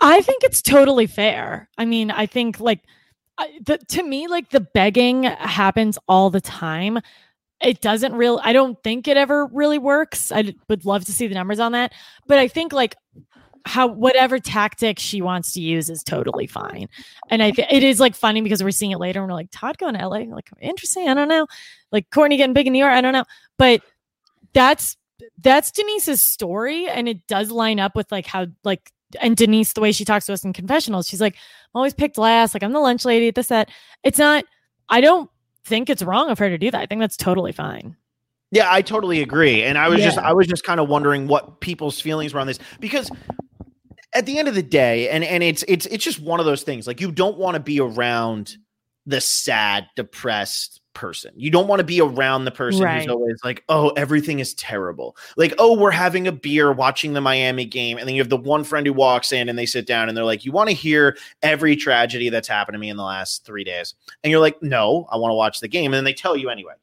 I think it's totally fair. I mean, I think like the, to me, like the begging happens all the time. It doesn't real. I don't think it ever really works. I would love to see the numbers on that, but I think like how whatever tactic she wants to use is totally fine. And I th- it is like funny because we're seeing it later and we're like Todd going to LA, like interesting. I don't know, like Courtney getting big in New York. I don't know, but that's that's Denise's story, and it does line up with like how like and Denise the way she talks to us in confessionals. She's like, I'm always picked last. Like I'm the lunch lady. At this that. It's not. I don't think it's wrong of her to do that. I think that's totally fine. Yeah, I totally agree. And I was yeah. just I was just kind of wondering what people's feelings were on this because at the end of the day, and and it's it's it's just one of those things. Like you don't want to be around the sad, depressed person. You don't want to be around the person right. who's always like, "Oh, everything is terrible." Like, "Oh, we're having a beer watching the Miami game." And then you have the one friend who walks in and they sit down and they're like, "You want to hear every tragedy that's happened to me in the last 3 days?" And you're like, "No, I want to watch the game." And then they tell you anyway.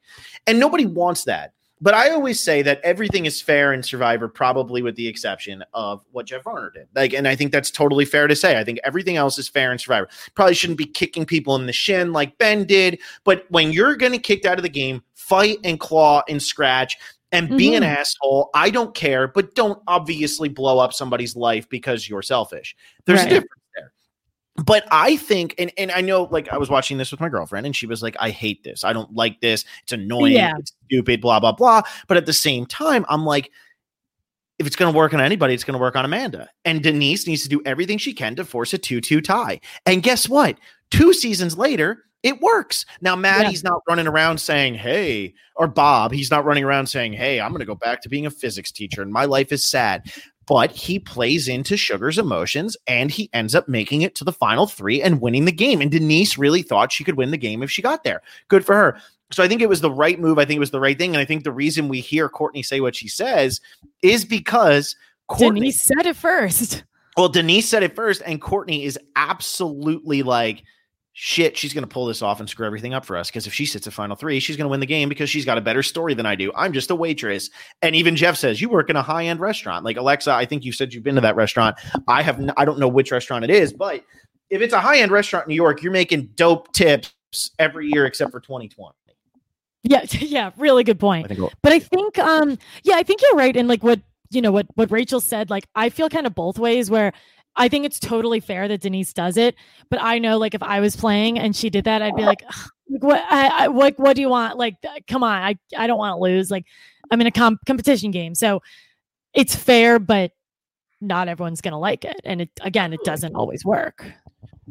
And nobody wants that. But I always say that everything is fair in Survivor, probably with the exception of what Jeff Varner did. Like, and I think that's totally fair to say. I think everything else is fair in Survivor. Probably shouldn't be kicking people in the shin like Ben did. But when you're getting kicked out of the game, fight and claw and scratch and be mm-hmm. an asshole. I don't care, but don't obviously blow up somebody's life because you're selfish. There's right. a difference but I think, and, and I know, like, I was watching this with my girlfriend, and she was like, I hate this. I don't like this. It's annoying. Yeah. It's stupid, blah, blah, blah. But at the same time, I'm like, if it's going to work on anybody, it's going to work on Amanda. And Denise needs to do everything she can to force a 2 2 tie. And guess what? Two seasons later, it works. Now, Maddie's yeah. not running around saying, Hey, or Bob, he's not running around saying, Hey, I'm going to go back to being a physics teacher and my life is sad but he plays into Sugar's emotions and he ends up making it to the final three and winning the game. And Denise really thought she could win the game if she got there. Good for her. So I think it was the right move. I think it was the right thing. And I think the reason we hear Courtney say what she says is because Courtney Denise said it first. Well, Denise said it first, and Courtney is absolutely like, shit, she's going to pull this off and screw everything up for us. Because if she sits at final three, she's going to win the game because she's got a better story than I do. I'm just a waitress. And even Jeff says, you work in a high end restaurant. Like Alexa, I think you said you've been to that restaurant. I have, n- I don't know which restaurant it is, but if it's a high end restaurant in New York, you're making dope tips every year except for 2020. Yeah, yeah, really good point. I but I think, um, yeah, I think you're right. And like what you know, what what Rachel said, like I feel kind of both ways where I think it's totally fair that Denise does it, but I know like if I was playing and she did that, I'd be like, what, I, I, what, what do you want? Like, come on, I, I don't want to lose. Like, I'm in a comp- competition game, so it's fair, but not everyone's gonna like it, and it again, it doesn't always work.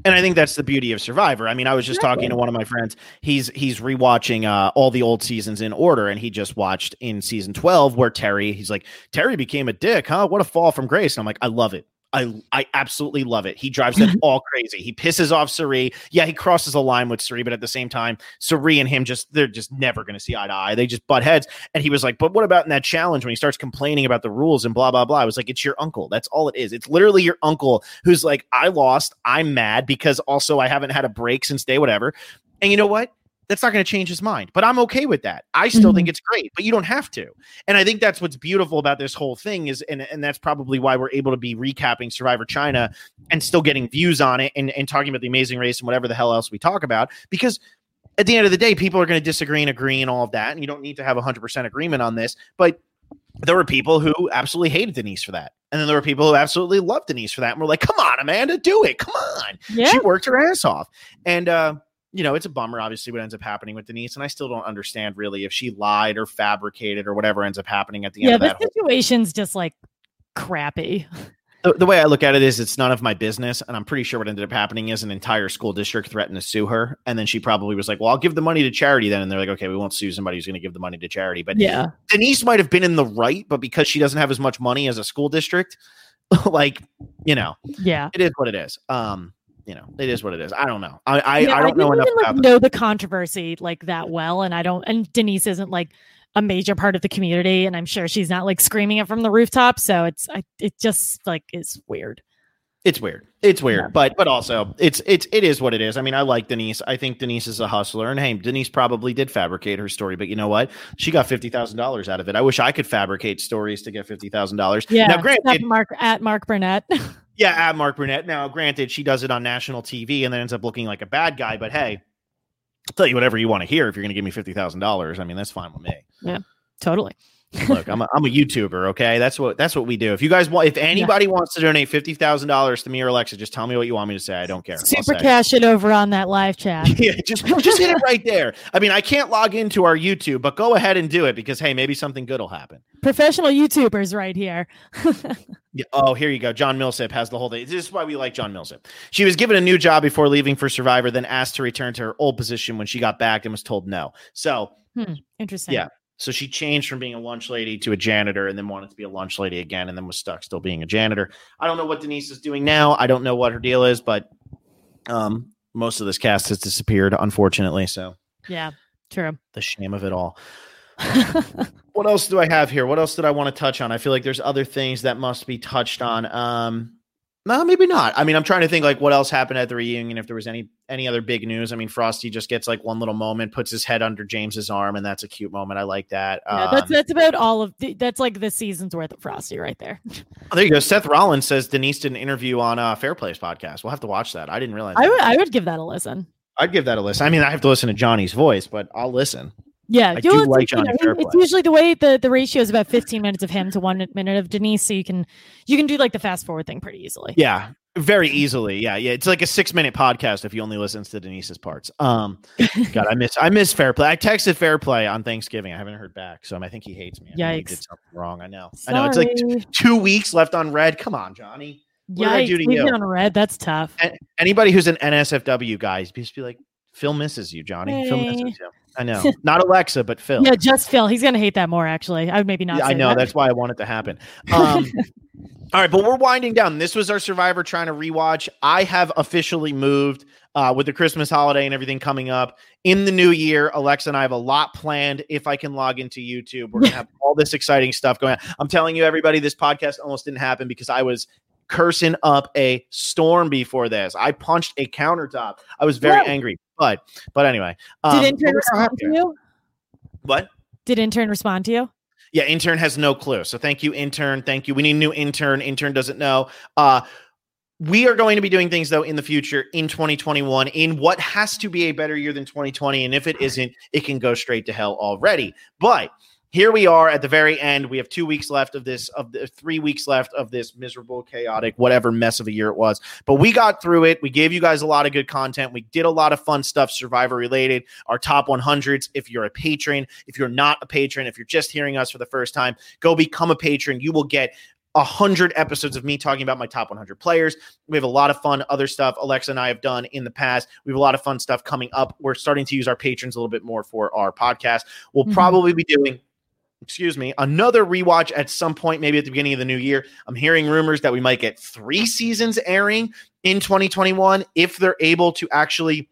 And I think that's the beauty of Survivor. I mean, I was just talking to one of my friends. He's he's rewatching uh, all the old seasons in order, and he just watched in season twelve where Terry. He's like, Terry became a dick, huh? What a fall from grace. And I'm like, I love it. I I absolutely love it. He drives them mm-hmm. all crazy. He pisses off Cirie. Yeah, he crosses a line with Cirie, but at the same time, Cirie and him just they're just never going to see eye to eye. They just butt heads. And he was like, "But what about in that challenge when he starts complaining about the rules and blah blah blah?" I was like, "It's your uncle. That's all it is. It's literally your uncle who's like, I lost. I'm mad because also I haven't had a break since day whatever." And you know what? That's not going to change his mind. But I'm okay with that. I still mm-hmm. think it's great, but you don't have to. And I think that's what's beautiful about this whole thing is, and, and that's probably why we're able to be recapping Survivor China and still getting views on it and, and talking about the amazing race and whatever the hell else we talk about. Because at the end of the day, people are going to disagree and agree and all of that. And you don't need to have 100% agreement on this. But there were people who absolutely hated Denise for that. And then there were people who absolutely loved Denise for that. And we're like, come on, Amanda, do it. Come on. Yeah. She worked her ass off. And, uh, you know, it's a bummer, obviously, what ends up happening with Denise. And I still don't understand really if she lied or fabricated or whatever ends up happening at the yeah, end of that. Yeah, the situation's whole- just like crappy. The, the, way I look at it is it's none of my business. And I'm pretty sure what ended up happening is an entire school district threatened to sue her. And then she probably was like, well, I'll give the money to charity then. And they're like, okay, we won't sue somebody who's going to give the money to charity. But yeah, Denise might have been in the right, but because she doesn't have as much money as a school district, like, you know, yeah, it is what it is. Um, you know, it is what it is. I don't know. I I, yeah, I don't I know enough. Even, like, know the controversy like that well, and I don't. And Denise isn't like a major part of the community, and I'm sure she's not like screaming it from the rooftop. So it's I it just like is weird. It's weird. It's weird, yeah. but but also it's it's it is what it is. I mean, I like Denise. I think Denise is a hustler, and hey, Denise probably did fabricate her story, but you know what? She got fifty thousand dollars out of it. I wish I could fabricate stories to get fifty thousand dollars. Yeah. Now, granted, Mark at Mark Burnett. yeah, at Mark Burnett. Now, granted, she does it on national TV and then ends up looking like a bad guy. But hey, I'll tell you whatever you want to hear if you're going to give me fifty thousand dollars. I mean, that's fine with me. Yeah, totally. Look, I'm a, I'm a YouTuber. Okay, that's what that's what we do. If you guys want, if anybody yeah. wants to donate fifty thousand dollars to me or Alexa, just tell me what you want me to say. I don't care. Super cash it over on that live chat. yeah, just just hit it right there. I mean, I can't log into our YouTube, but go ahead and do it because hey, maybe something good will happen. Professional YouTubers right here. yeah, oh, here you go. John Millsip has the whole day. This is why we like John Millsip. She was given a new job before leaving for Survivor, then asked to return to her old position when she got back and was told no. So, hmm, interesting. Yeah. So she changed from being a lunch lady to a janitor and then wanted to be a lunch lady again and then was stuck still being a janitor. I don't know what Denise is doing now. I don't know what her deal is, but um, most of this cast has disappeared, unfortunately. So, yeah, true. The shame of it all. what else do I have here? What else did I want to touch on? I feel like there's other things that must be touched on. Um, no, maybe not. I mean, I'm trying to think like what else happened at the reunion. If there was any any other big news. I mean, Frosti just gets like one little moment, puts his head under James's arm, and that's a cute moment. I like that. Yeah, that's um, that's about all of the, that's like the season's worth of Frosti right there. Oh, there you go. Seth Rollins says Denise did an interview on uh, Fairplay's podcast. We'll have to watch that. I didn't realize. I would I would give that a listen. I'd give that a listen. I mean, I have to listen to Johnny's voice, but I'll listen. Yeah, I do like Johnny you know, It's usually the way the the ratio is about 15 minutes of him to one minute of Denise, so you can you can do like the fast forward thing pretty easily. Yeah, very easily. Yeah, yeah. It's like a six minute podcast if you only listen to Denise's parts. Um, God, I miss I miss Fairplay. I texted Fairplay on Thanksgiving. I haven't heard back, so I think he hates me. I Yikes! He did something wrong. I know. Sorry. I know. It's like t- two weeks left on red. Come on, Johnny. What Yikes! Did I do to you? on red. That's tough. anybody who's an NSFW guy, just be like, Phil misses you, Johnny. Hey. Phil misses you. I know. Not Alexa, but Phil. Yeah, just Phil. He's gonna hate that more. Actually, I would maybe not. Yeah, I know. That. That's why I want it to happen. Um, all right, but we're winding down. This was our Survivor China to rewatch. I have officially moved uh, with the Christmas holiday and everything coming up in the new year. Alexa and I have a lot planned. If I can log into YouTube, we're gonna have all this exciting stuff going on. I'm telling you, everybody, this podcast almost didn't happen because I was cursing up a storm before this. I punched a countertop. I was very Whoa. angry. But but anyway, um, did intern respond to you? What did intern respond to you? Yeah, intern has no clue. So thank you, intern. Thank you. We need a new intern. Intern doesn't know. Uh, we are going to be doing things though in the future in 2021 in what has to be a better year than 2020 and if it isn't it can go straight to hell already but here we are at the very end. We have two weeks left of this, of the three weeks left of this miserable, chaotic, whatever mess of a year it was. But we got through it. We gave you guys a lot of good content. We did a lot of fun stuff, Survivor related. Our top 100s. If you're a patron, if you're not a patron, if you're just hearing us for the first time, go become a patron. You will get a hundred episodes of me talking about my top 100 players. We have a lot of fun other stuff Alexa and I have done in the past. We have a lot of fun stuff coming up. We're starting to use our patrons a little bit more for our podcast. We'll mm-hmm. probably be doing excuse me, another rewatch at some point, maybe at the beginning of the new year. I'm hearing rumors that we might get three seasons airing in 2021 if they're able to actually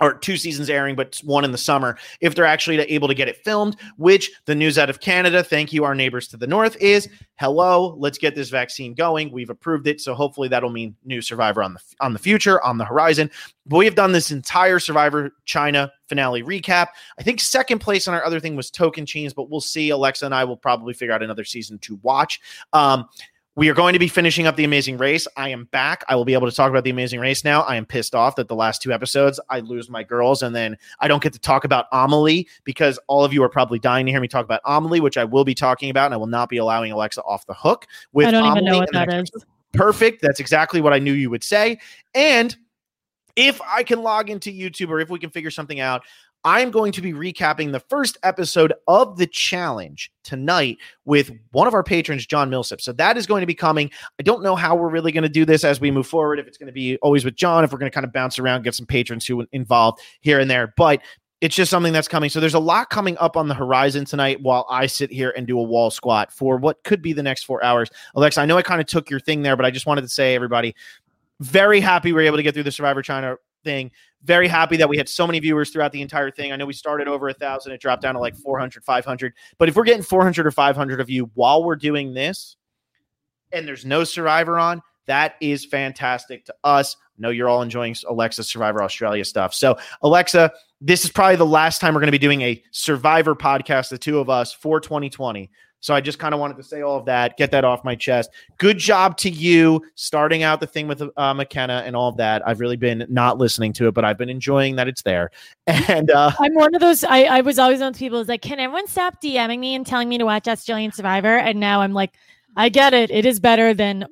or two seasons airing, but one in the summer, if they're actually able to get it filmed, which the news out of Canada, thank you, our neighbors to the north, is hello, let's get this vaccine going. We've approved it. So hopefully that'll mean new survivor on the on the future, on the horizon. But we have done this entire Survivor China finale recap. I think second place on our other thing was Tocantins, but we'll see. Alexa and I will probably figure out another season to watch. Um, we are going to be finishing up the Amazing Race. I am back. I will be able to talk about the Amazing Race now. I am pissed off that the last two episodes I lose my girls and then I don't get to talk about Amelie because all of you are probably dying to hear me talk about Amelie, which I will be talking about, and I will not be allowing Alexa off the hook with. I don't Amelie even know what that is. Perfect. That's exactly what I knew you would say. And if I can log into YouTube or if we can figure something out, I'm going to be recapping the first episode of the challenge tonight with one of our patrons, John Millsip. So that is going to be coming. I don't know how we're really going to do this as we move forward. If it's going to be always with John, if we're going to kind of bounce around, get some patrons who involved here and there, but it's just something that's coming. So there's a lot coming up on the horizon tonight while I sit here and do a wall squat for what could be the next four hours. Alexa, I know I kind of took your thing there, but I just wanted to say, everybody, very happy we are able to get through the Survivor China thing. Very happy that we had so many viewers throughout the entire thing. I know we started over a thousand, it dropped down to like 400, 500. But if we're getting 400 or 500 of you while we're doing this and there's no survivor on, That is fantastic to us. I know you're all enjoying Alexa Survivor Australia stuff. So, Alexa, this is probably the last time we're going to be doing a Survivor podcast, the two of us, for 2020. So I just kind of wanted to say all of that, get that off my chest. Good job to you starting out the thing with uh, McKenna and all of that. I've really been not listening to it, but I've been enjoying that it's there. And uh, I'm one of those. I, I was always one of those people who's like, can everyone stop DMing me and telling me to watch Australian Survivor? And now I'm like, I get it. It is better than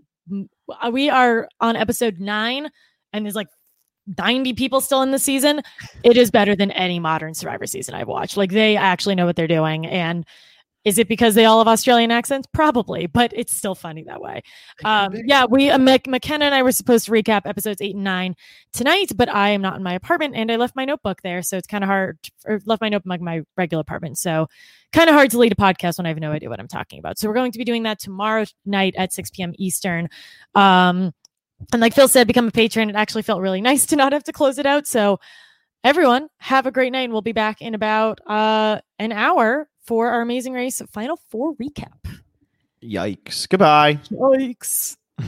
we are on episode nine, and there's like 90 people still in the season. It is better than any modern Survivor season I've watched. Like they actually know what they're doing and is it because they all have Australian accents? Probably, but it's still funny that way. Um, yeah, we uh, McKenna and I were supposed to recap episodes eight and nine tonight, but I am not in my apartment and I left my notebook there, so it's kind of hard. Or left my notebook in my regular apartment, so kind of hard to lead a podcast when I have no idea what I'm talking about. So we're going to be doing that tomorrow night at 6 p.m. Eastern. Um, and like Phil said, become a patron. It actually felt really nice to not have to close it out. So everyone, have a great night, and we'll be back in about uh, an hour for our Amazing Race Final Four recap. Yikes. Goodbye. Yikes.